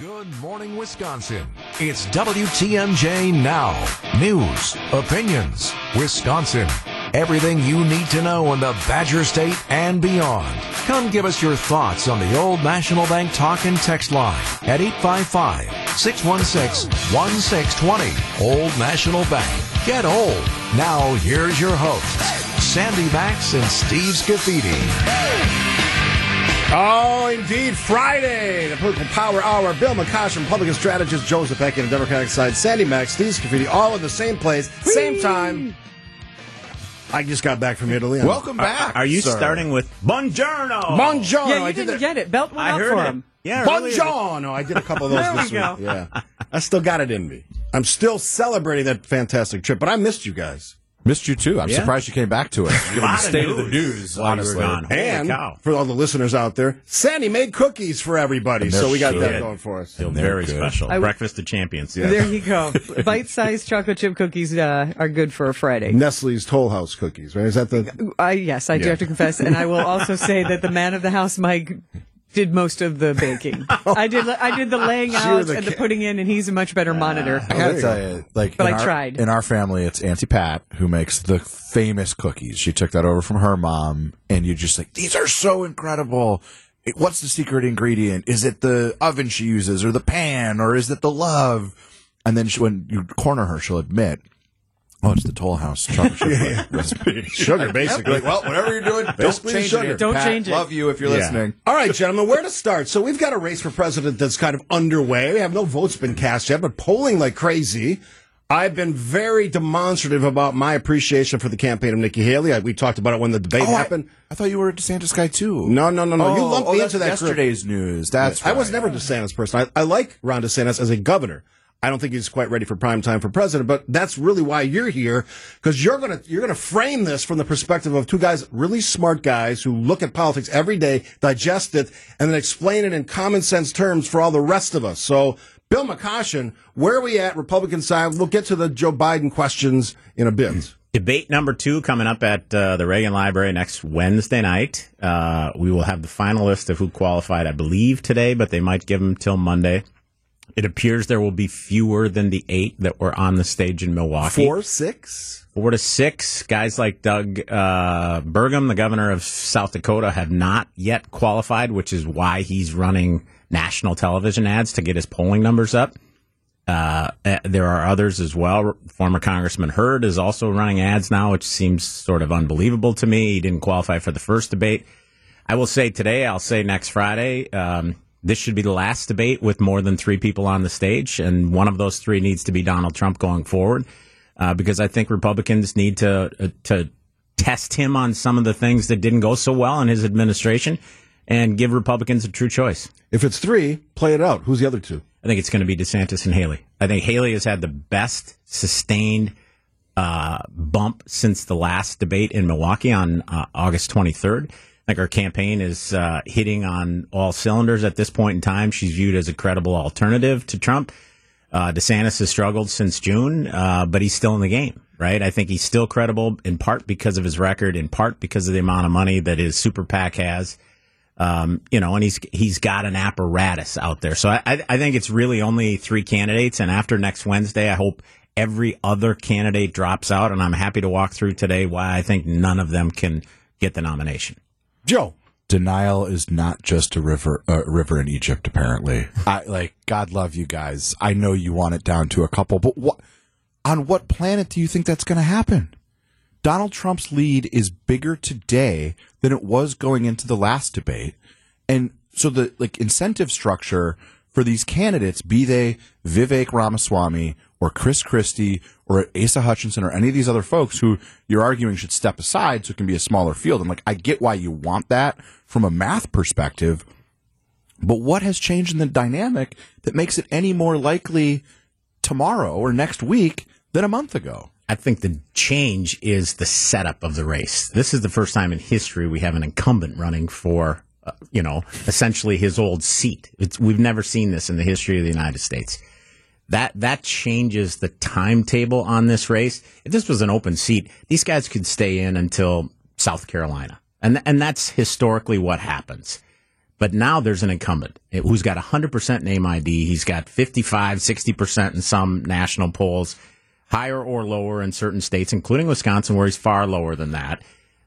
Good morning, Wisconsin. It's WTMJ Now. News, opinions, Wisconsin. Everything you need to know in the Badger State and beyond. Come give us your thoughts on the Old National Bank talk and text line at 855 616 1620. Old National Bank. Get old. Now, here's your hosts, Sandy Maxx and Steve Scaffidi. Oh, indeed. Friday, the Political Power Hour. Bill McCoshen, Republican strategist, Joe Zepecki, and the Democratic side, Sandy Maxx, Steve Scaffidi, all in the same place, same time. I just got back from Italy. Welcome back. Are you sir. starting with Buongiorno? Buongiorno. Yeah, you I did didn't that. get it. Belt went I out heard for it. him. Yeah, really. Buongiorno. I did a couple of those There we this go. week. Yeah. I still got it in me. I'm still celebrating that fantastic trip, but I missed you guys. Missed you too. I'm Yeah. surprised you came back to us. Given the Lot of state of the news news, while you were honestly. Holy and cow. for all the listeners out there, Sandy made cookies for everybody, so we got that going for us. Feel They're very good. special. I- Breakfast of champions. Yeah. There you go. Bite-sized chocolate chip cookies uh, are good for a Friday. Nestle's Toll House cookies, right? Is that the I yes, I do have to confess, and I will also say that the man of the house, Mike, did most of the baking. Oh. I did. I did the laying out the and the putting in, and he's a much better ah, monitor. I gotta tell you, like, But in I our, tried. In our family, it's Auntie Pat who makes the famous cookies. She took that over from her mom, and you're just like, these are so incredible. It- What's the secret ingredient? Is it the oven she uses, or the pan, or is it the love? And then she, when you corner her, she'll admit, "Oh, it's the Toll House chocolate chip recipe." sugar, basically? like, well, whatever you're doing, don't Basically change sugar. it. Don't Pat, change it. Love you if you're Yeah. listening. All right, gentlemen, where to start? So we've got a race for president that's kind of underway. We have no votes been cast yet, but polling like crazy. I've been very demonstrative about my appreciation for the campaign of Nikki Haley. I, we talked about it when the debate Oh, happened. I, thought you were a DeSantis guy too. No, no, no, no. you Oh, lumped oh, me into that group. yesterday's news. That's right I was right. never a DeSantis person. I, I like Ron DeSantis as a governor. I don't think he's quite ready for prime time for president, but that's really why you're here because you're gonna you're gonna frame this from the perspective of two guys, really smart guys who look at politics every day, digest it, and then explain it in common sense terms for all the rest of us. So, Bill McCoshen, where are we at Republican side? We'll get to the Joe Biden questions in a bit. Debate number two coming up at uh, the Reagan Library next Wednesday night. Uh, we will have the final list of who qualified, I believe, today, but they might give them till Monday. It appears there will be fewer than the eight that were on the stage in Milwaukee. Four, six. Four to six guys like Doug uh, Burgum, the governor of South Dakota, have not yet qualified, which is why he's running national television ads to get his polling numbers up. Uh, uh, there are others as well. Former Congressman Hurd is also running ads now, which seems sort of unbelievable to me. He didn't qualify for the first debate. I will say today, I'll say next Friday, um, this should be the last debate with more than three people on the stage, and one of those three needs to be Donald Trump going forward, uh, because I think Republicans need to uh, to test him on some of the things that didn't go so well in his administration, and give Republicans a true choice. If it's three, play it out. Who's the other two? I think it's going to be DeSantis and Haley. I think Haley has had the best sustained uh, bump since the last debate in Milwaukee on uh, August 23rd. Her campaign is uh, hitting on all cylinders at this point in time. She's viewed as a credible alternative to Trump. Uh, DeSantis has struggled since June, uh, but he's still in the game, right? I think he's still credible in part because of his record, in part because of the amount of money that his super PAC has. Um, you know, and he's he's got an apparatus out there. So I I think it's really only three candidates, and after next Wednesday, I hope every other candidate drops out, and I'm happy to walk through today why I think none of them can get the nomination. Joe. denial is not just a river a river in Egypt apparently. I like God love you guys. I know you want it down to a couple, but what on what planet do you think that's going to happen? Donald Trump's lead is bigger today than it was going into the last debate. And so the like incentive structure for these candidates, be they Vivek Ramaswamy or Chris Christie or Asa Hutchinson or any of these other folks who you're arguing should step aside so it can be a smaller field. And like, I get why you want that from a math perspective, but what has changed in the dynamic that makes it any more likely tomorrow or next week than a month ago? I think the change is the setup of the race. This is the first time in history we have an incumbent running for, uh, you know, essentially his old seat. It's, we've never seen this in the history of the United States. That that changes the timetable on this race. If this was an open seat, these guys could stay in until South Carolina, and and that's historically what happens. But now there's an incumbent eh, who's got 100% name ID. He's got 55, 60% in some national polls, higher or lower in certain states, including Wisconsin, where he's far lower than that.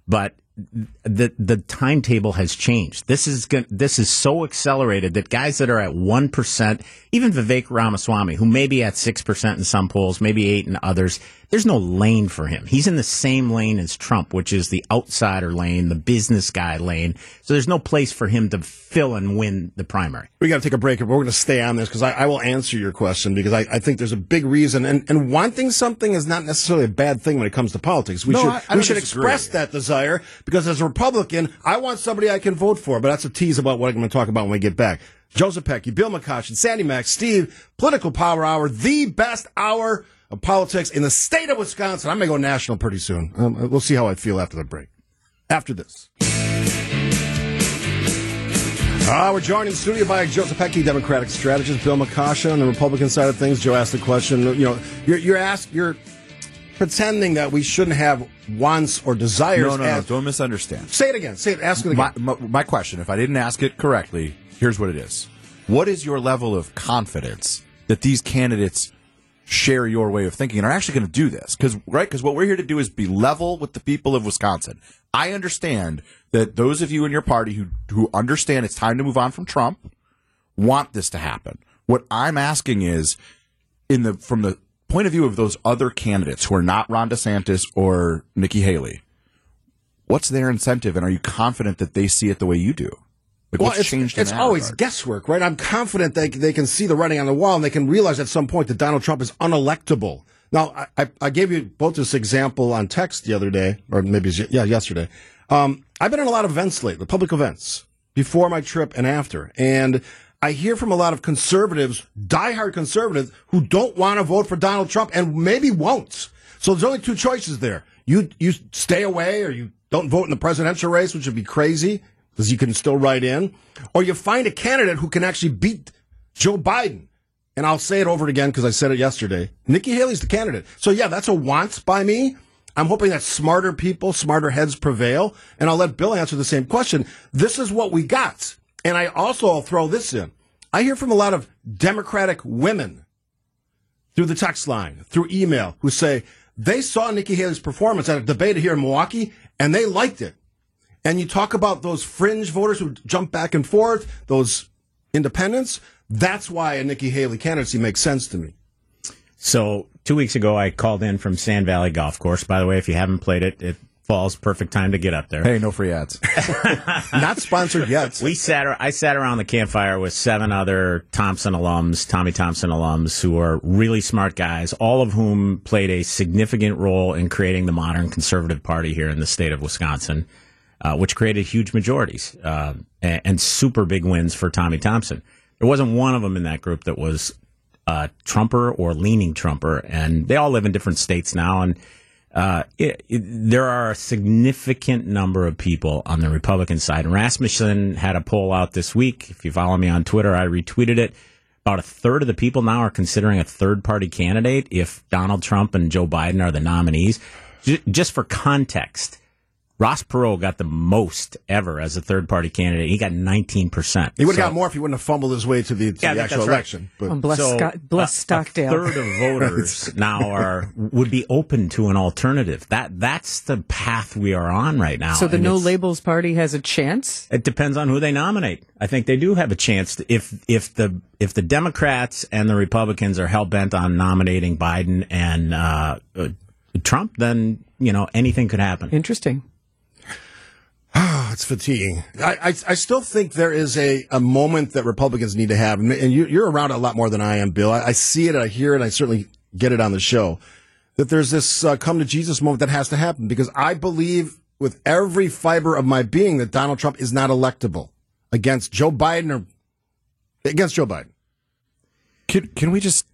But the the timetable has changed. This is go- this is so accelerated that guys that are at one percent, even Vivek Ramaswamy, who may be at six percent in some polls, maybe eight in others, there's no lane for him. He's in the same lane as Trump, which is the outsider lane, the business guy lane. So there's no place for him to fill and win the primary. We got to take a break, but we're going to stay on this because I, I, will answer your question because I, I, think there's a big reason. And, and wanting something is not necessarily a bad thing when it comes to politics. We no, should I, I we should disagree. express that desire because as a Republican, I want somebody I can vote for. But that's a tease about what I'm going to talk about when we get back. Joe Zepecki, Bill McCoshen, Sandy Maxx, Steve, Political Power Hour, the best hour of politics in the state of Wisconsin. I'm going to go national pretty soon. Um, we'll see how I feel after the break. After this. Uh, we're joined in studio by Joe Zepecki, Democratic strategist, Bill McCoshen on the Republican side of things. Joe asked the question, you know, you're, you're asked, you're pretending that we shouldn't have wants or desires. No, no, as, no, don't misunderstand. Say it again. Say it. Ask it again. My, my, my question, if I didn't ask it correctly, here's what it is. What is your level of confidence that these candidates share your way of thinking and are actually going to do this. Because right, because what we're here to do is be level with the people of Wisconsin. I understand that those of you in your party who who understand it's time to move on from Trump want this to happen. What I'm asking is, in the from the point of view of those other candidates who are not Ron DeSantis or Nikki Haley, what's their incentive, and are you confident that they see it the way you do? Like, well, it's, it's always regard? guesswork, right? I'm confident they they can see the writing on the wall and they can realize at some point that Donald Trump is unelectable. Now, I, I, gave you both this example on text the other day, or maybe yeah, yesterday. Um, I've been in a lot of events lately, public events, before my trip and after, and I hear from a lot of conservatives, diehard conservatives, who don't want to vote for Donald Trump and maybe won't. So there's only two choices there: you you stay away, or you don't vote in the presidential race, which would be crazy because you can still write in, or you find a candidate who can actually beat Joe Biden. And I'll say it over again because I said it yesterday. Nikki Haley's the candidate. So yeah, that's a want by me. I'm hoping that smarter people, smarter heads prevail. And I'll let Bill answer the same question. This is what we got. And I also, I'll throw this in. I hear from a lot of Democratic women through the text line, through email, who say they saw Nikki Haley's performance at a debate here in Milwaukee and they liked it. And you talk about those fringe voters who jump back and forth, those independents. That's why a Nikki Haley candidacy makes sense to me. So two weeks ago, I called in from Sand Valley Golf Course. By the way, if you haven't played it, it falls perfect time to get up there. Hey, no free ads. Not sponsored yet. We sat. I sat around the campfire with seven other Thompson alums, Tommy Thompson alums, who are really smart guys, all of whom played a significant role in creating the modern conservative party here in the state of Wisconsin, uh, which created huge majorities uh, and, and super big wins for Tommy Thompson. There wasn't one of them in that group that was uh, Trumper or leaning Trumper, and they all live in different states now. And uh, it, it, there are a significant number of people on the Republican side. Rasmussen had a poll out this week. If you follow me on Twitter, I retweeted it. About a third of the people now are considering a third party candidate if Donald Trump and Joe Biden are the nominees. J- just for context, Ross Perot got the most ever as a third party candidate. He got 19%. He would have So- got more if he wouldn't have fumbled his way to the, to Yeah, the actual that's right. election. But bless, So, Scott, bless a- Stockdale. A third of voters now are would be open to an alternative. That that's the path we are on right now. so the and No Labels Party has a chance? It depends on who they nominate. I think they do have a chance to, if if the if the Democrats and the Republicans are hell bent on nominating Biden and uh, uh, Trump, then you know anything could happen. Interesting. It's fatiguing. I, I, I still think there is a, a moment that Republicans need to have, and you, you're around a lot more than I am, Bill. I, I see it, I hear it, I certainly get it on the show. That there's this uh, come to Jesus moment that has to happen because I believe with every fiber of my being that Donald Trump is not electable against Joe Biden or against Joe Biden. Can can we just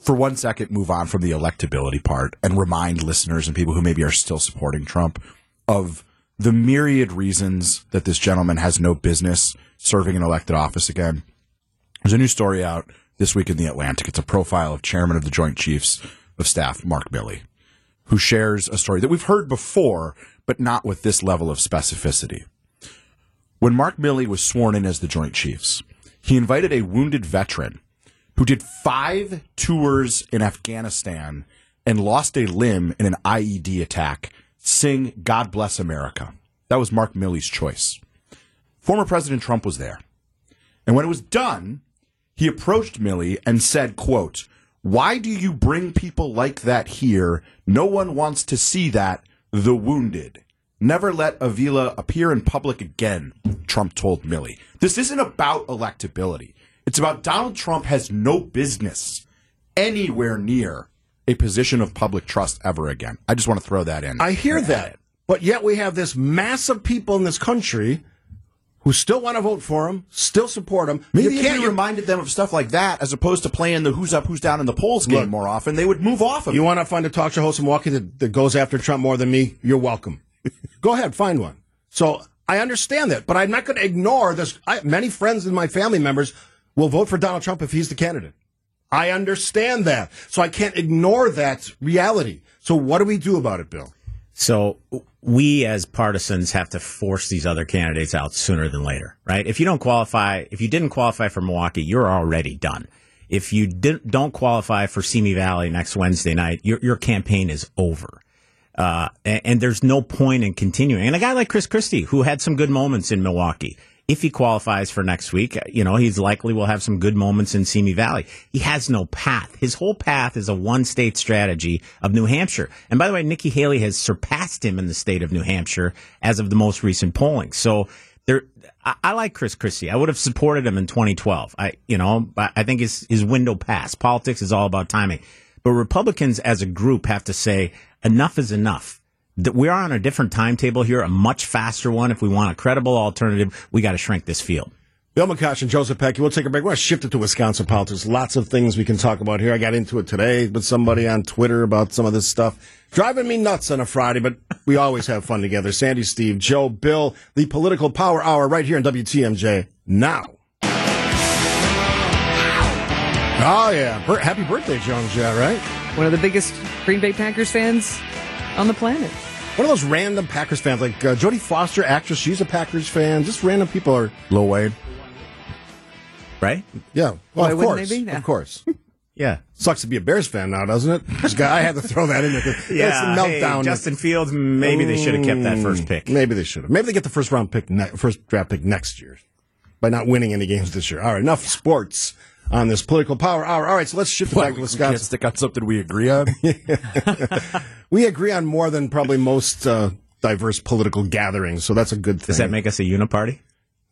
for one second move on from the electability part and remind listeners and people who maybe are still supporting Trump of the myriad reasons that this gentleman has no business serving an elected office again. There's a new story out this week in the Atlantic. It's a profile of chairman of the Joint Chiefs of Staff, Mark Milley, who shares a story that we've heard before, but not with this level of specificity. When Mark Milley was sworn in as the Joint Chiefs, he invited a wounded veteran who did five tours in Afghanistan and lost a limb in an IED attack sing God Bless America. That was Mark Milley's choice. Former President Trump was there. And when it was done, he approached Milley and said, quote, why do you bring people like that here? No one wants to see that. The wounded. Never let Avila appear in public again, Trump told Milley. This isn't about electability. It's about Donald Trump has no business anywhere near a position of public trust ever again. I just want to throw that in. I hear that. But yet we have this mass of people in this country who still want to vote for him, still support him. Maybe you if can't we reminded them of stuff like that, as opposed to playing the who's up, who's down in the polls game Look. more often, they would move off of You it. want to find a talk show host in Milwaukee that, that goes after Trump more than me? You're welcome. Go ahead, find one. So I understand that, but I'm not going to ignore this. I, many friends and my family members will vote for Donald Trump if he's the candidate. I understand that. So I can't ignore that reality. So what do we do about it, Bill? So we as partisans have to force these other candidates out sooner than later, right? If you don't qualify, if you didn't qualify for Milwaukee, you're already done. If you don't qualify for Simi Valley next Wednesday night, your, your campaign is over. Uh, and, and there's no point in continuing. And a guy like Chris Christie, who had some good moments in Milwaukee, if he qualifies for next week, you know, he's likely will have some good moments in Simi Valley. He has no path. His whole path is a one state strategy of New Hampshire. And by the way, Nikki Haley has surpassed him in the state of New Hampshire as of the most recent polling. So there, I, I like Chris Christie. I would have supported him in 2012. I, you know, I think his, his window passed. Politics is all about timing. But Republicans as a group have to say enough is enough we are on a different timetable here, a much faster one. If we want a credible alternative, we got to shrink this field. Bill McCosh and Joe Zepecki. We'll take a break. We're going to shift it to Wisconsin politics. Lots of things we can talk about here. I got into it today with somebody on Twitter about some of this stuff. Driving me nuts on a Friday, but we always have fun together. Sandy, Steve, Joe, Bill, the political power hour right here in WTMJ now. Oh, yeah. Bir- Happy birthday, Jones, yeah, right? One of the biggest Green Bay Packers fans on the planet. One of those random Packers fans, like uh, Jodie Foster, actress, she's a Packers fan. Just random people are, Lil Wayne. Right? yeah. Well, Why of course. they be? Yeah. Of course. Yeah. Sucks to be a Bears fan now, doesn't it? Just got- I had to throw that in there. 'cause it's a meltdown. hey, Justin Fields, maybe they should have kept that first pick. Maybe they should have. Maybe they get the first round pick, ne- first draft pick next year by not winning any games this year. All right, enough sports on this political power hour. All right, so let's shift it back to Wisconsin. stick on something we agree on. We agree on more than probably most uh, diverse political gatherings, so that's a good thing. Does that make us a uniparty?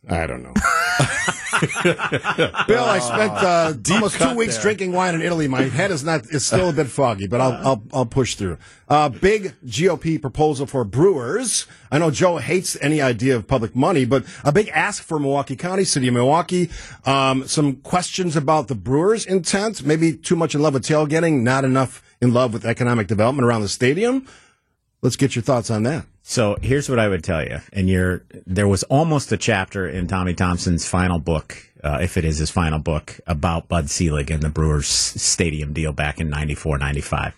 I don't know. Bill, I spent uh, almost two weeks there. drinking wine in Italy. My head is not is still a bit foggy, but I'll I'll, I'll push through. Uh, big GOP proposal for brewers. I know Joe hates any idea of public money, but a big ask for Milwaukee County, City of Milwaukee. Um, some questions about the brewers' intent. Maybe too much in love with tailgating, not enough in love with economic development around the stadium. Let's get your thoughts on that. So here's what I would tell you. And you're, there was almost a chapter in Tommy Thompson's final book, uh, if it is his final book, about Bud Selig and the Brewers stadium deal back in 94, 95.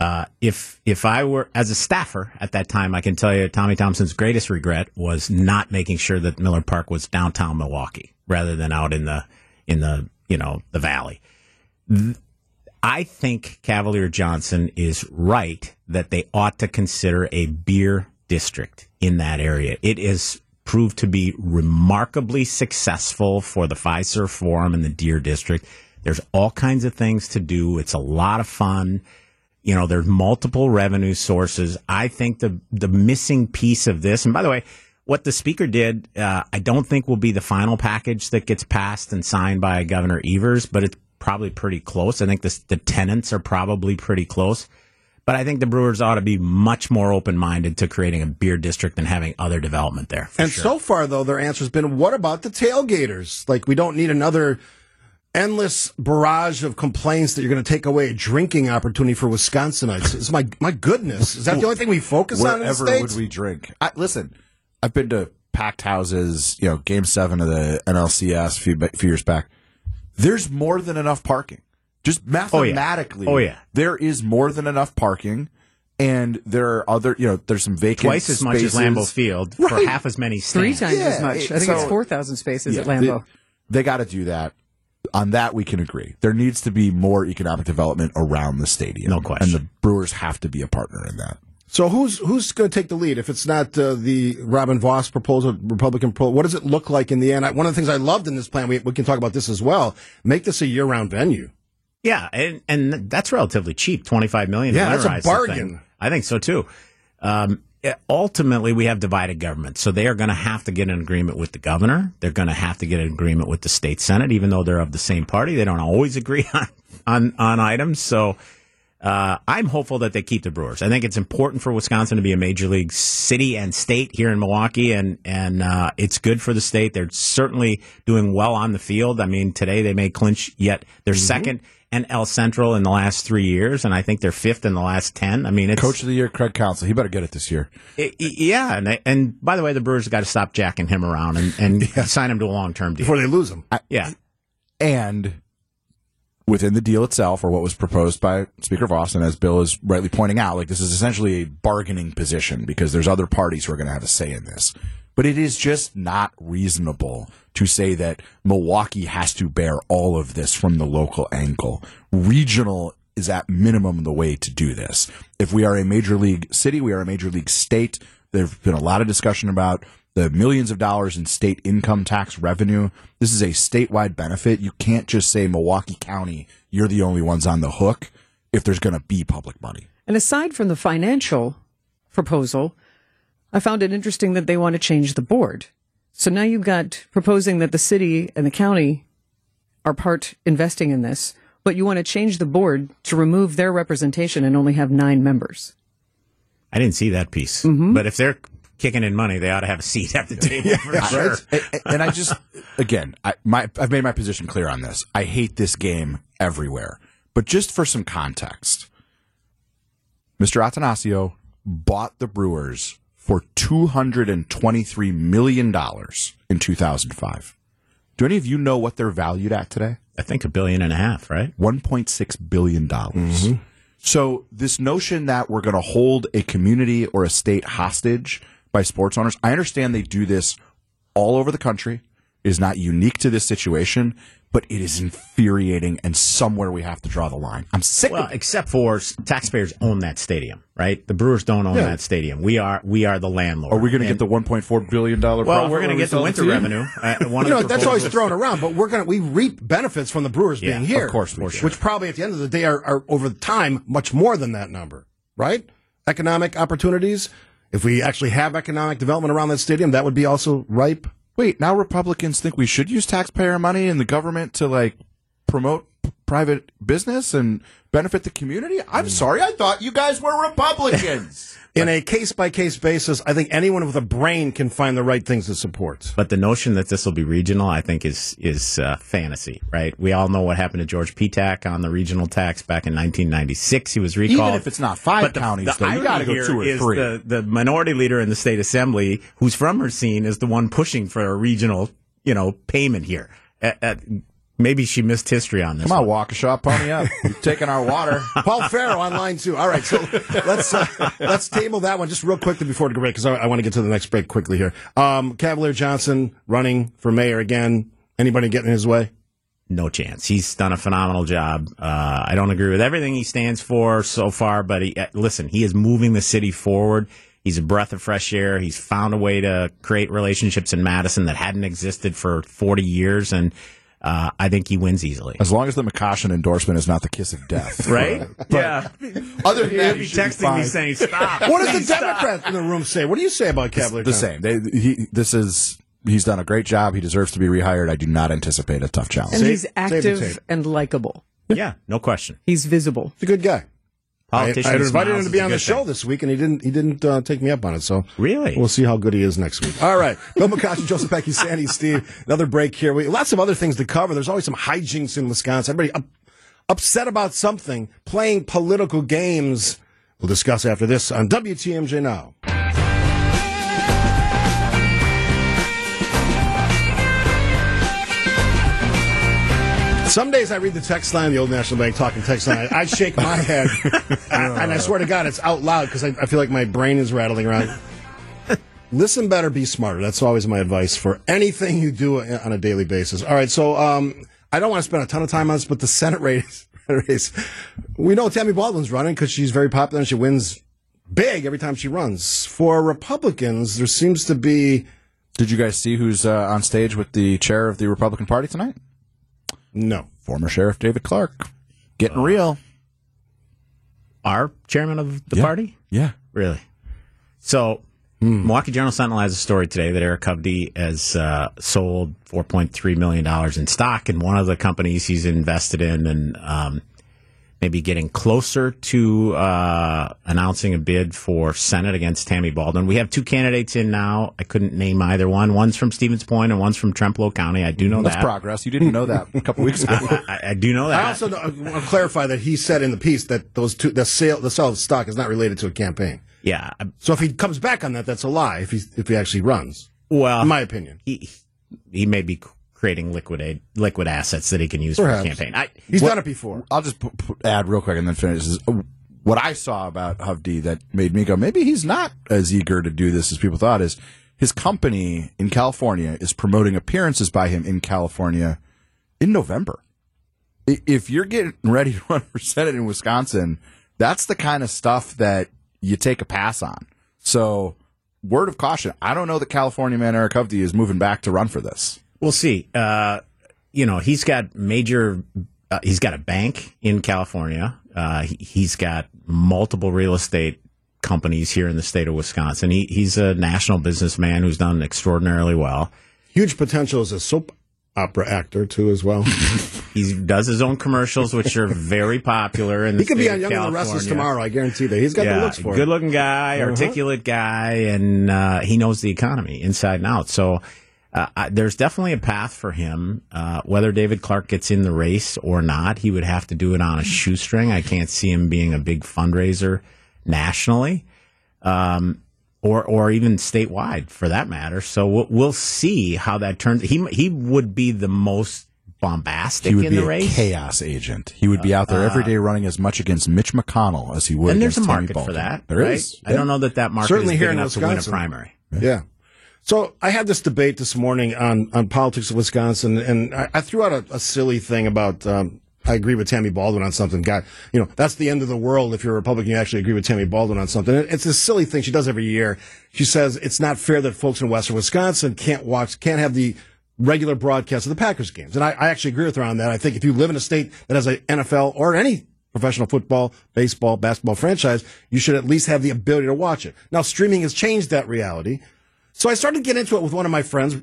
Uh, if, if I were, as a staffer at that time, I can tell you Tommy Thompson's greatest regret was not making sure that Miller Park was downtown Milwaukee rather than out in the, in the, you know, the valley. I think Cavalier Johnson is right that they ought to consider a beer district in that area. It is proved to be remarkably successful for the Fiserv Forum and the Deer District. There's all kinds of things to do. It's a lot of fun. You know, there's multiple revenue sources. I think the the missing piece of this, and by the way, what the speaker did, uh, I don't think will be the final package that gets passed and signed by Governor Evers, but it's probably pretty close. I think the the tenants are probably pretty close. But I think the Brewers ought to be much more open minded to creating a beer district and having other development there. And sure. so far, though, their answer has been, "What about the tailgaters? Like, we don't need another endless barrage of complaints that you're going to take away a drinking opportunity for Wisconsinites." It's my my goodness. Is that the only thing we focus on in the Wherever would we drink? I, listen, I've been to packed houses. You know, Game Seven of the NLCS a few, a few years back. There's more than enough parking. Just oh, mathematically, Oh, yeah. there is more than enough parking. and there are other, you know, there's some vacant Twice as much as Lambeau Field for half as many stands. Three stands. times as much. I think so- it's 4,000 spaces at Yeah, Lambeau. They, they got to do that. On that, we can agree. There needs to be more economic development around the stadium. No question. And the Brewers have to be a partner in that. So who's who's going to take the lead if it's not uh, the Robin Vos proposal, Republican proposal? What does it look like in the end? I, one of the things I loved in this plan, we, we can talk about this as well. Make this a year-round venue. Yeah, and and that's relatively cheap. Twenty five million. Yeah, that's a bargain. I think so too. Um, eh, ultimately, we have divided government, so they are going to have to get an agreement with the governor. They're going to have to get an agreement with the state senate, even though they're of the same party. They don't always agree on on, on items. So. Uh, I'm hopeful that they keep the Brewers. I think it's important for Wisconsin to be a major league city and state here in Milwaukee, and and uh, it's good for the state. They're certainly doing well on the field. I mean, today they may clinch yet their second and NL Central in the last three years, and I think they're fifth in the last ten. I mean, it's Coach of the year, Craig Counsell. He better get it this year. i- i- yeah, and and by the way, the Brewers got to stop jacking him around and, and sign him to a long term deal. before they lose them. yeah, And within the deal itself, or what was proposed by Speaker Vos, and as Bill is rightly pointing out, like this is essentially a bargaining position because there's other parties who are going to have a say in this. But it is just not reasonable to say that Milwaukee has to bear all of this from the local angle. Regional is at minimum the way to do this. If we are a major league city, we are a major league state. There's been a lot of discussion about the millions of dollars in state income tax revenue. This is a statewide benefit. You can't just say Milwaukee County, you're the only ones on the hook if there's going to be public money. And aside from the financial proposal, I found it interesting that they want to change the board. So now you've got proposing that the city and the county are part investing in this, but you want to change the board to remove their representation and only have nine members. I didn't see that piece, mm-hmm. but if they're kicking in money, they ought to have a seat at the table for sure. and, and I just, again, I, my, I've made my position clear on this. I hate this game everywhere. But just for some context, Mr. Attanasio bought the Brewers for $223 million in 2005. Do any of you know what they're valued at today? I think a billion and a half, right? $1.6 billion. Mm-hmm. So, this notion that we're going to hold a community or a state hostage by sports owners, I understand they do this all over the country. It is not unique to this situation, but it is infuriating and somewhere we have to draw the line. I'm sick Well, of it. except for taxpayers own that stadium, right? The Brewers don't own that stadium. We are we are the landlord. Are we going to get the $1.4 billion Well, we're going to get the winter team? revenue. Uh, one You know, that's always thrown around, but we're gonna we reap benefits from the Brewers Yeah, being here, of course do. which probably at the end of the day are, are over time much more than that number, right? Economic opportunities. If we actually have economic development around that stadium, that would be also ripe. Wait, now Republicans think we should use taxpayer money in the government to like promote p- private business and benefit the community? I'm mm. sorry, I thought you guys were Republicans. In a case by case basis, I think anyone with a brain can find the right things to support. But the notion that this will be regional, I think, is is uh, fantasy, right? We all know what happened to George Petak on the regional tax back in 1996. He was recalled. Even if it's not five But the, counties, the though, you irony got to go two or is three. The, the minority leader in the state assembly, who's from her Racine, is the one pushing for a regional, you know, payment here. Uh, uh, maybe she missed history on this. Come on, one. Waukesha, pony up. You're taking our water. Paul Farrow on line two. All right, so let's uh, let's table that one just real quickly before the break because I, I want to get to the next break quickly here. Um, Cavalier Johnson running for mayor again. Anybody getting in his way? No chance. He's done a phenomenal job. Uh, I don't agree with everything he stands for so far, but he, uh, listen, he is moving the city forward. He's a breath of fresh air. He's found a way to create relationships in Madison that hadn't existed for 40 years, and uh, I think he wins easily. As long as the McCoshen endorsement is not the kiss of death. Right? yeah. Other than that, He'll be he should be texting me saying, "Stop." What does the Please. Democrats in the room say? What do you say about Cavalier? the same. They, he, this is he's done a great job. He deserves to be rehired. I do not anticipate a tough challenge. And he's active and likable. Yeah, no question. He's visible. He's a good guy. I, I had invited him to be on the show thing. this week, and he didn't. He didn't uh, take me up on it. So Really? we'll see how good he is next week. All right, Bill McCoshen, Joe Zepecki, Sandy, Steve. Another break here. We, lots of other things to cover. There's always some hijinks in Wisconsin. Everybody up, upset about something, playing political games. We'll discuss after this on WTMJ now. Some days I read the text line, the old National Bank talking text line. I, I shake my head, I- and I swear to God, it's out loud because I, I feel like my brain is rattling around. Listen better, be smarter. That's always my advice for anything you do on a daily basis. All right, so um, I don't want to spend a ton of time on this, but the Senate race, race we know Tammy Baldwin's running because she's very popular and she wins big every time she runs. For Republicans, there seems to be Did you guys see who's uh, on stage with the chair of the Republican Party tonight? No. Former Sheriff David Clarke. Getting real. Our chairman of the Yeah. party? Yeah. Really? So, Milwaukee Journal Sentinel has a story today that Eric Hovde has uh, sold $4.3 million in stock in one of the companies he's invested in and um, maybe getting closer to uh, announcing a bid for Senate against Tammy Baldwin. We have two candidates in now. I couldn't name either one. One's from Stevens Point and one's from Trempealeau County. I do know That's that. progress. You didn't know that a couple weeks ago. I, I do know that. I also know, I want to clarify that he said in the piece that those two, the sale, the sale of stock is not related to a campaign. yeah. So if he comes back on that, that's a lie. If he if he actually runs, Well, in my opinion, he he may be creating liquid liquid assets that he can use Perhaps. for his campaign. I, he's What- done it before. I'll just p- p- add real quick and then finish. Is, uh, what I saw about Hovde that made me go, maybe he's not as eager to do this as people thought. Is his company in California is promoting appearances by him in California in November. If you're getting ready to run for Senate in Wisconsin, that's the kind of stuff that you take a pass on. So, word of caution: I don't know that California man Eric Hovde is moving back to run for this. We'll see. Uh, you know, he's got major. Uh, he's got a bank in California. Uh, he, he's got multiple real estate companies here in the state of Wisconsin. He, he's a national businessman who's done extraordinarily well. Huge potential as a soap opera actor too, as well. He does his own commercials, which are very popular. The he could be on Young and the Restless tomorrow. I guarantee that. He's got the looks for it. Good-looking guy, Uh-huh. articulate guy, and uh, he knows the economy inside and out. So uh, I, there's definitely a path for him. Uh, whether David Clarke gets in the race or not, he would have to do it on a shoestring. I can't see him being a big fundraiser nationally. Um, or, or even statewide for that matter. So we'll, we'll see how that turns. He he would be the most bombastic He would in be the a race. chaos agent. He would be out there every day running as much against Mitch McConnell as he would. and there's a against Tammy market for Baldwin. that. There right? is. I don't know that that market Certainly is big here in enough to win a Wisconsin. primary. Yeah. So I had this debate this morning on, on politics of Wisconsin, and I, I threw out a, a silly thing about. Um, I agree with Tammy Baldwin on something. God, you know, that's the end of the world if you're a Republican. You actually agree with Tammy Baldwin on something. It's a silly thing she does every year. She says it's not fair that folks in Western Wisconsin can't watch, can't have the regular broadcast of the Packers games. And I, I actually agree with her on that. I think if you live in a state that has an NFL or any professional football, baseball, basketball franchise, you should at least have the ability to watch it. Now, streaming has changed that reality. So I started to get into it with one of my friends.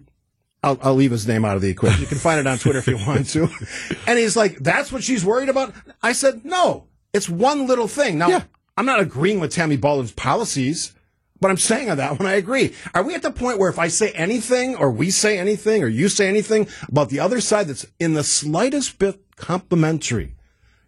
I'll, I'll leave his name out of the equation. You can find it on Twitter if you want to. And he's like, that's what she's worried about? I said, no, it's one little thing. Now, I'm not agreeing with Tammy Baldwin's policies, but I'm saying on that one, I agree. Are we at the point where if I say anything or we say anything or you say anything about the other side that's in the slightest bit complimentary,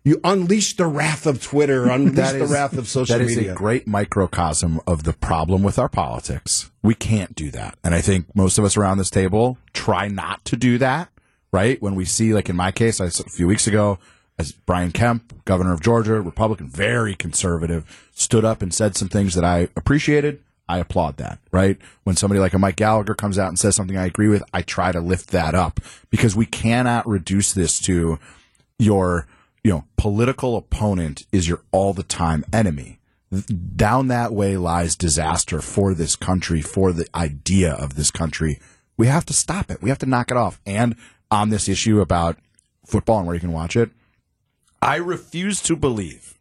you unleash the wrath of Twitter, unleash That the is- wrath of social that is media. a great microcosm of the problem with our politics. We can't do that. And I think most of us around this table try not to do that, right? When we see, like in my case, I, a few weeks ago, as Brian Kemp, governor of Georgia, Republican, very conservative, stood up and said some things that I appreciated. I applaud that, right? When somebody like a Mike Gallagher comes out and says something I agree with, I try to lift that up because we cannot reduce this to your you know political opponent is your all the time enemy. Down that way lies disaster for this country for the idea of this country. We have to stop it. We have to knock it off. And on this issue about football and where you can watch it i refuse to believe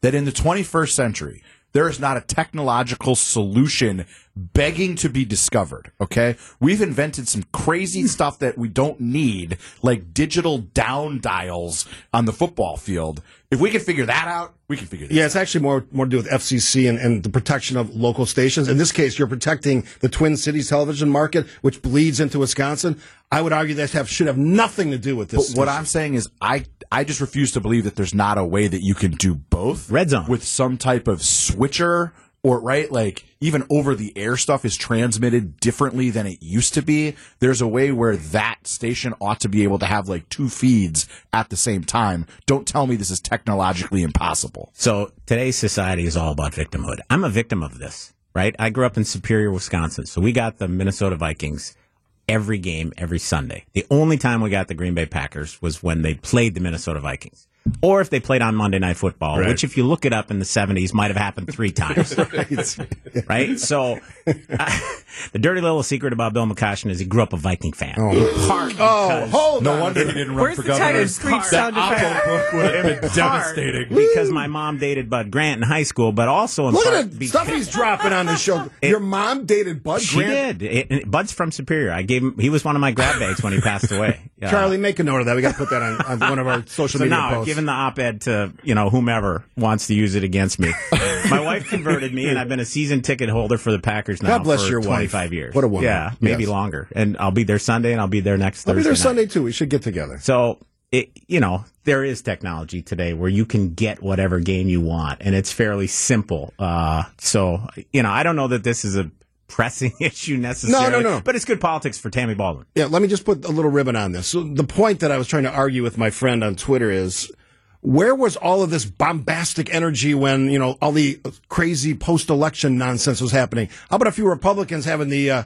that in the 21st century there is not a technological solution begging to be discovered. Okay. We've invented some crazy stuff that we don't need, like digital down dials on the football field. If we can figure that out, we can figure this Yeah, it's actually more more to do with FCC and, and the protection of local stations. In this case, you're protecting the Twin Cities television market, which bleeds into Wisconsin. I would argue that have, should have nothing to do with this. But what. I'm saying is, I I just refuse to believe that there's not a way that you can do both. Red zone. with some type of switcher or right like even over the air stuff is transmitted differently than it used to be there's a way where that station ought to be able to have like two feeds at the same time don't tell me this is technologically impossible So today's society is all about victimhood. I'm a victim of this, right? I grew up in Superior, Wisconsin. So we got the Minnesota Vikings every game, every Sunday. The only time we got the Green Bay Packers was when they played the Minnesota Vikings. Or if they played on Monday Night Football, Right. which, if you look it up in the 70s, might have happened three times. right? So, the dirty little secret about Bill McCoshen is he grew up a Viking fan. Oh, Part oh because- hold no on. wonder he didn't run Where's for the governor Tiger Screech sound effect? book would have been devastating because my mom dated Bud Grant in high school, but also in Look part at the because- stuff he's dropping on the show. Your mom dated Bud She Grant. She did. It- it- Bud's from Superior. I gave him. He was one of my grab bags when he passed away. Yeah. Charlie, make a note of that. We got to put that on, on one of our social So media now posts. Given the op-ed to you know whomever wants to use it against me. my wife converted me, and I've been a season ticket holder for the Packers now God bless for your wife. 25 years. What a woman. Yeah, maybe Yes. longer. And I'll be there Sunday, and I'll be there next I'll be Thursday. there night. Sunday too. We should get together. So, it, you know, there is technology today where you can get whatever game you want, and it's fairly simple. Uh, so, you know, I don't know that this is a pressing issue necessarily. No, no, no. But it's good politics for Tammy Baldwin. Yeah, let me just put a little ribbon on this. So the point that I was trying to argue with my friend on Twitter is where was all of this bombastic energy when, you know, all the crazy post-election nonsense was happening? How about a few Republicans having the uh,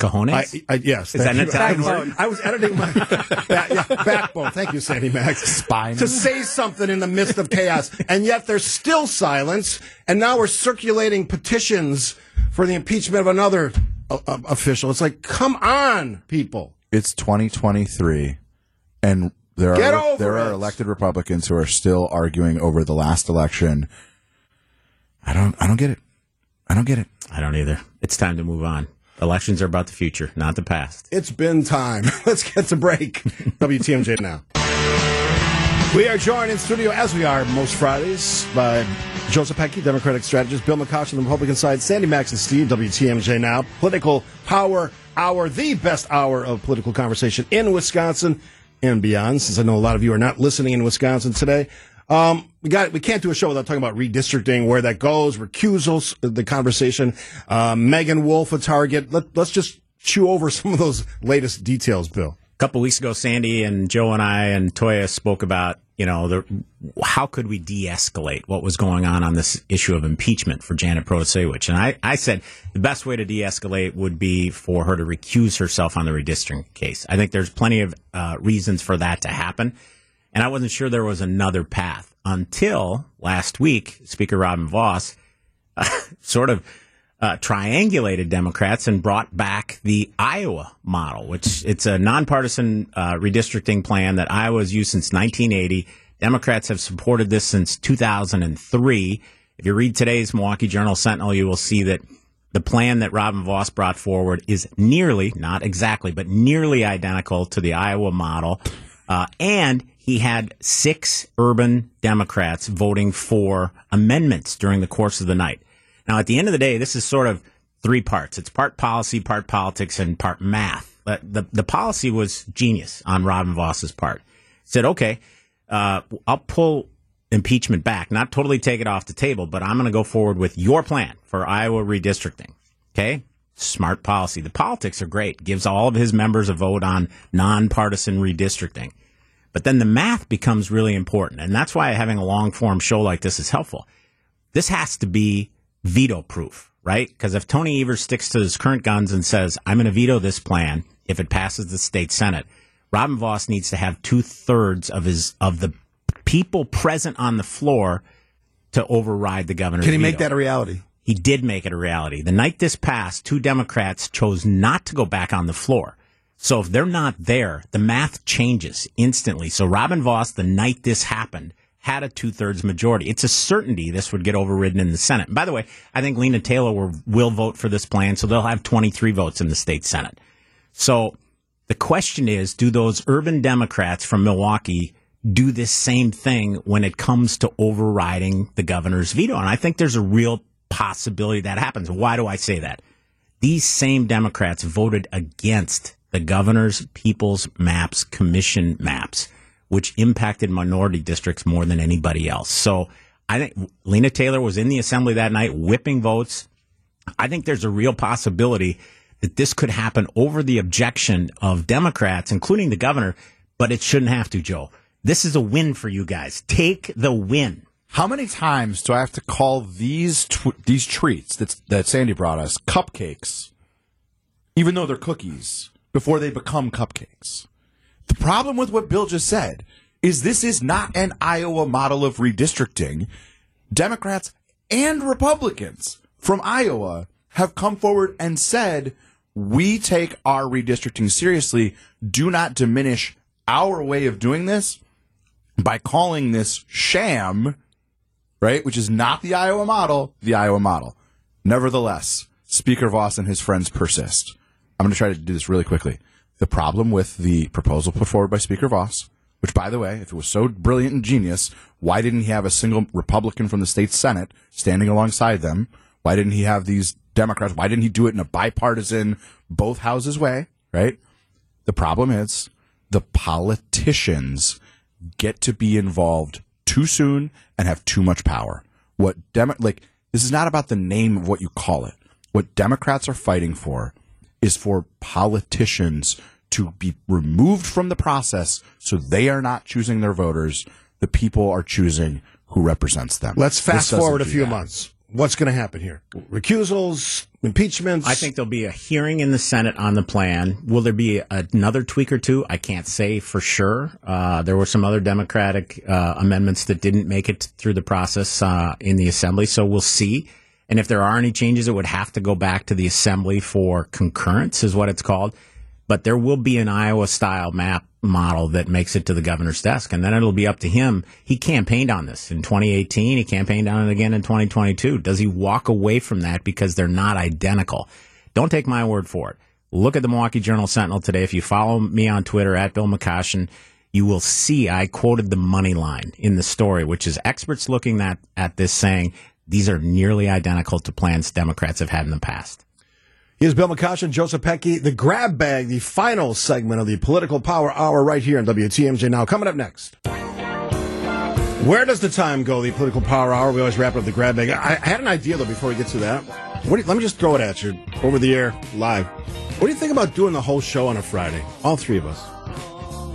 Cojones? I, I, yes. Is that thank an you. Italian I, word? I was editing my back, yeah, backbone. Thank you, Sandy Maxx. Spine. To say something in the midst of chaos. And yet there's still silence. And now we're circulating petitions for the impeachment of another uh, uh, official. It's like, come on, people. it's 2023 and there Get are over there it. are elected republicans who are still arguing over the last election i don't i don't get it i don't get it I don't either. It's time to move on. Elections are about the future, not the past. It's been time. Let's get to break. WTMJ now. We are joined in studio, as we are most Fridays, by Joe Zepecki, Democratic strategist, Bill McCosh on the Republican side, Sandy Maxx and Steve, WTMJ now. Political Power Hour, the best hour of political conversation in Wisconsin and beyond, since I know a lot of you are not listening in Wisconsin today. Um, we got, we can't do a show without talking about redistricting, where that goes, recusals, the conversation. Uh, Meagan Wolfe, a target. Let, let's just chew over some of those latest details, Bill. Couple weeks ago, Sandy and Joe and I and Toya spoke about, you know, the, how could we de-escalate what was going on on this issue of impeachment for Janet Protasiewicz. And I, I said the best way to de-escalate would be for her to recuse herself on the redistricting case. I think there's plenty of uh, reasons for that to happen. And I wasn't sure there was another path until last week, Speaker Robin Vos sort of uh, triangulated Democrats and brought back the Iowa model, which it's a nonpartisan uh, redistricting plan that Iowa's used since 1980. Democrats have supported this since 2003. If you read today's Milwaukee Journal Sentinel, you will see that the plan that Robin Vos brought forward is nearly, not exactly, but nearly identical to the Iowa model. Uh, and he had six urban Democrats voting for amendments during the course of the night. Now, at the end of the day, this is sort of three parts. It's part policy, part politics, and part math. But the, the policy was genius on Robin Vos's part. Said, okay, uh, I'll pull impeachment back, not totally take it off the table, but I'm going to go forward with your plan for Iowa redistricting. Okay. Smart policy. The politics are great. Gives all of his members a vote on nonpartisan redistricting. But then the math becomes really important. And that's why having a long form show like this is helpful. This has to be veto proof, right? Because if Tony Evers sticks to his current guns and says, I'm going to veto this plan if it passes the state Senate, Robin Vos needs to have two thirds of his, of the people present on the floor to override the governor's Can he make that a reality? He did make it a reality. The night this passed, two Democrats chose not to go back on the floor. So if they're not there, the math changes instantly. So Robin Vos, the night this happened, had a two thirds majority. It's a certainty this would get overridden in the Senate. And by the way, I think Lena Taylor will, will vote for this plan, so they'll have 23 votes in the state Senate. So the question is, do those urban Democrats from Milwaukee do this same thing when it comes to overriding the governor's veto? And I think there's a real possibility that happens. Why do I say that? These same Democrats voted against the governor's People's Maps Commission maps, which impacted minority districts more than anybody else. So I think Lena Taylor was in the assembly that night whipping votes. I think there's a real possibility that this could happen over the objection of Democrats, including the governor, but it shouldn't have to, Joe. This is a win for you guys. Take the win. How many times do I have to call these tw- these treats that that Sandy brought us cupcakes, even though they're cookies, before they become cupcakes? The problem with what Bill just said is this is not an Iowa model of redistricting. Democrats and Republicans from Iowa have come forward and said we take our redistricting seriously. Do not diminish our way of doing this by calling this sham right? Which is not the Iowa model, the Iowa model. Nevertheless, Speaker Vos and his friends persist. I'm going to try to do this really quickly. The problem with the proposal put forward by Speaker Vos, which, by the way, if it was so brilliant and genius, why didn't he have a single Republican from the state Senate standing alongside them? Why didn't he have these Democrats? Why didn't he do it in a bipartisan, both houses way, right? The problem is the politicians get to be involved too soon and have too much power. What Demo- like this is not about the name of what you call it. What Democrats are fighting for is for politicians to be removed from the process so they are not choosing their voters. The people are choosing who represents them. Let's fast forward a few that. months. What's going to happen here? Recusals, impeachments. I think there'll be a hearing in the Senate on the plan. Will there be another tweak or two? I can't say for sure. Uh, there were some other Democratic uh, amendments that didn't make it through the process uh, in the Assembly, so we'll see. And if there are any changes, it would have to go back to the Assembly for concurrence, is what it's called. But there will be an Iowa style map model that makes it to the governor's desk, and then it'll be up to him. He campaigned on this in 2018. He campaigned on it again in 2022. Does he walk away from that because they're not identical? Don't take my word for it. Look at the Milwaukee Journal Sentinel today. If you follow me on Twitter at Bill McCoshen, you will see I quoted the money line in the story, which is experts looking at, at this saying these are nearly identical to plans Democrats have had in the past. Here's Bill McCoshen, Joe Zepecki, the grab bag, the final segment of the Political Power Hour right here on WTMJ Now. Coming up next. Where does the time go, the Political Power Hour? We always wrap up the grab bag. I, had an idea, though, before we get to that. You, let me just throw it at you over the air, live. What do you think about doing the whole show on a Friday? All three of us.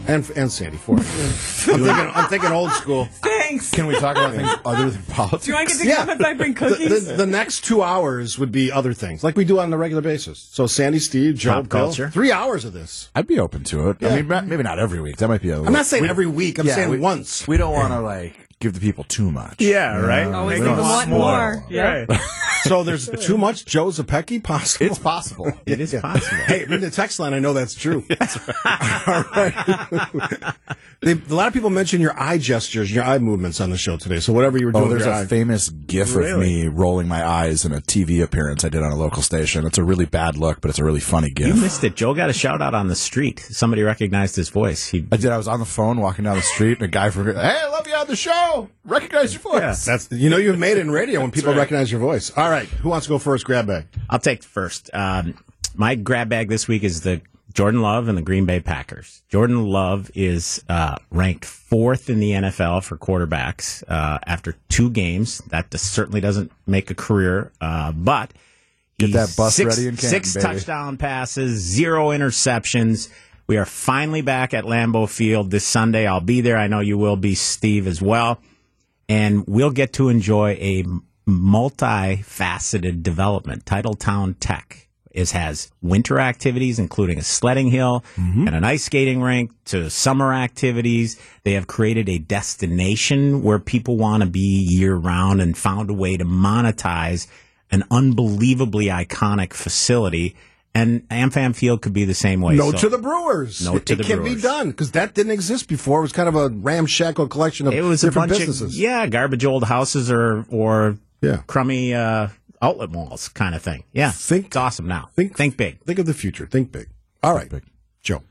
And, and Sandy, four. I'm, thinking, I'm thinking old school. Thanks. Can we talk about things other than politics? Do I get to Yeah. come if I bring The, cookies? the, the next two hours would be other things, like we do on a regular basis. So Sandy, Steve, Joe, Pop Bill, culture. three hours of this. I'd be open to it. I mean, ma- maybe not every week. That might be a little. I'm not saying every week. I'm Yeah, saying we- once. We don't want to like give the people too much. Yeah, right. Always we leave them wanting more. Yeah. So there's too much Joe Zepecki possible. It's possible. It is possible. Hey, read the text line. I know that's true. All right. They, a lot of people mention your eye gestures, your eye movements on the show today. So whatever you were doing, Oh, there's a eye- famous GIF of me rolling my eyes in a TV appearance I did on a local station. It's a really bad look, but it's a really funny GIF. You missed it. Joe got a shout out on the street. Somebody recognized his voice. He I did. I was on the phone walking down the street, and a guy from Hey, I love you on the show. Recognize your voice. that's you know you've made it in radio when people recognize your voice. All right, who wants to go first? Grab bag. I'll take first. Um, my grab bag this week is the Jordan Love and the Green Bay Packers. Jordan Love is uh, ranked fourth in the NFL for quarterbacks uh, after two games. That does- certainly doesn't make a career, uh, but Get that bus six, ready in Canton, six baby. touchdown passes, zero interceptions. We are finally back at Lambeau Field this Sunday. I'll be there. I know you will be, Steve, as well and we'll get to enjoy a multifaceted development. Titletown Tech is has winter activities, including a sledding hill mm-hmm. and an ice skating rink, to summer activities. They have created a destination where people want to be year round and found a way to monetize an unbelievably iconic facility. And AmFam Field could be the same way. No So- to the Brewers. No it, to it the can be done because that didn't exist before. It was kind of a ramshackle collection of it was a different bunch businesses. of yeah, garbage old houses or or Yeah. crummy uh, outlet malls kind of thing. Yeah, Think- it's awesome now. think- Think, big. Think of the future. Think big. All right, big. Joe.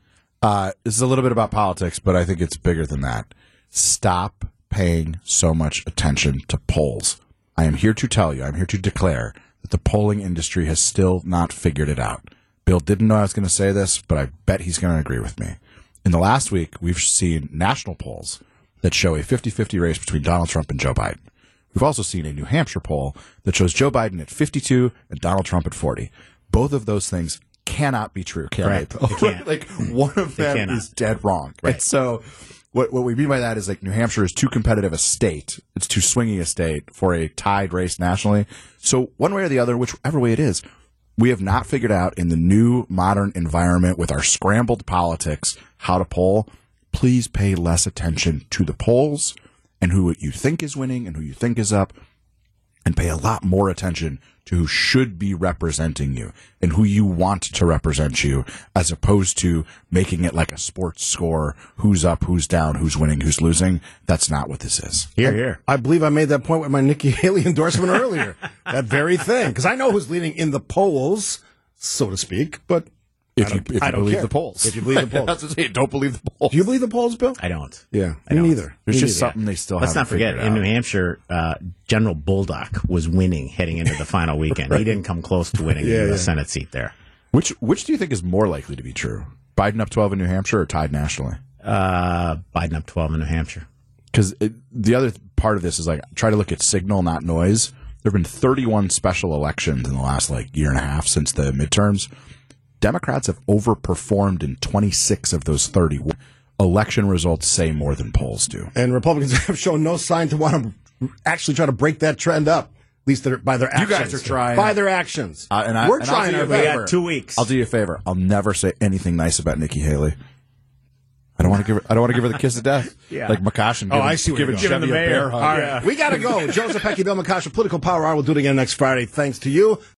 Uh, this is a little bit about politics, but I think it's bigger than that. Stop paying so much attention to polls. I am here to tell you, I'm here to declare that the polling industry has still not figured it out. Bill didn't know I was going to say this, but I bet he's going to agree with me. In the last week, we've seen national polls that show a 50 50 race between Donald Trump and Joe Biden. We've also seen a New Hampshire poll that shows Joe Biden at 52 and Donald Trump at 40. Both of those things cannot be true, can Right. they? They can't. like one of them is dead wrong. Right. And so what what we mean by that is like New Hampshire is too competitive a state. It's too swingy a state for a tied race nationally. So one way or the other, whichever way it is, we have not figured out in the new modern environment with our scrambled politics how to poll. Please pay less attention to the polls and who you think is winning and who you think is up and pay a lot more attention to who should be representing you and who you want to represent you as opposed to making it like a sports score who's up who's down who's winning who's losing that's not what this is Here, here. I believe I made that point with my Nikki Haley endorsement earlier. That very thing. Because I know who's leading in the polls, so to speak, but if I you, don't- if you believe care. the polls If you believe the polls. that's what I'm saying, don't believe the polls do you believe the polls, Bill? I don't. Yeah, I me don't. neither. there's Me just neither. something they still Let's not haven't forget, figured in out. New Hampshire, uh, General Bolduc was winning heading into the final weekend. He didn't come close to winning Yeah, the yeah. Senate seat there. which which do you think is more likely to be true Biden up 12 in New Hampshire or tied nationally Uh, Biden up 12 in New Hampshire. because the other part of this is like try to look at signal, not noise. There have been 31 special elections in the last like year and a half since the midterms. Democrats have overperformed in 26 of those 31. Election results say more than polls do. And Republicans have shown no sign to want to actually try to break that trend up. At least they're, by their actions. You actions. guys are trying. By their actions. Uh, and I- We're and I'll trying do our you a best. favor. got two weeks. I'll do you a favor. I'll never say anything nice about Nikki Haley. I don't want to give her. I don't want to give her the kiss of death. Yeah. Like McCoshen. Oh, I see where giving you're going. Chevy a bear hug. All right. We got to go. Joe Zepecki, Bill McCosh, Political Power Hour. We'll do it again next Friday. Thanks to you.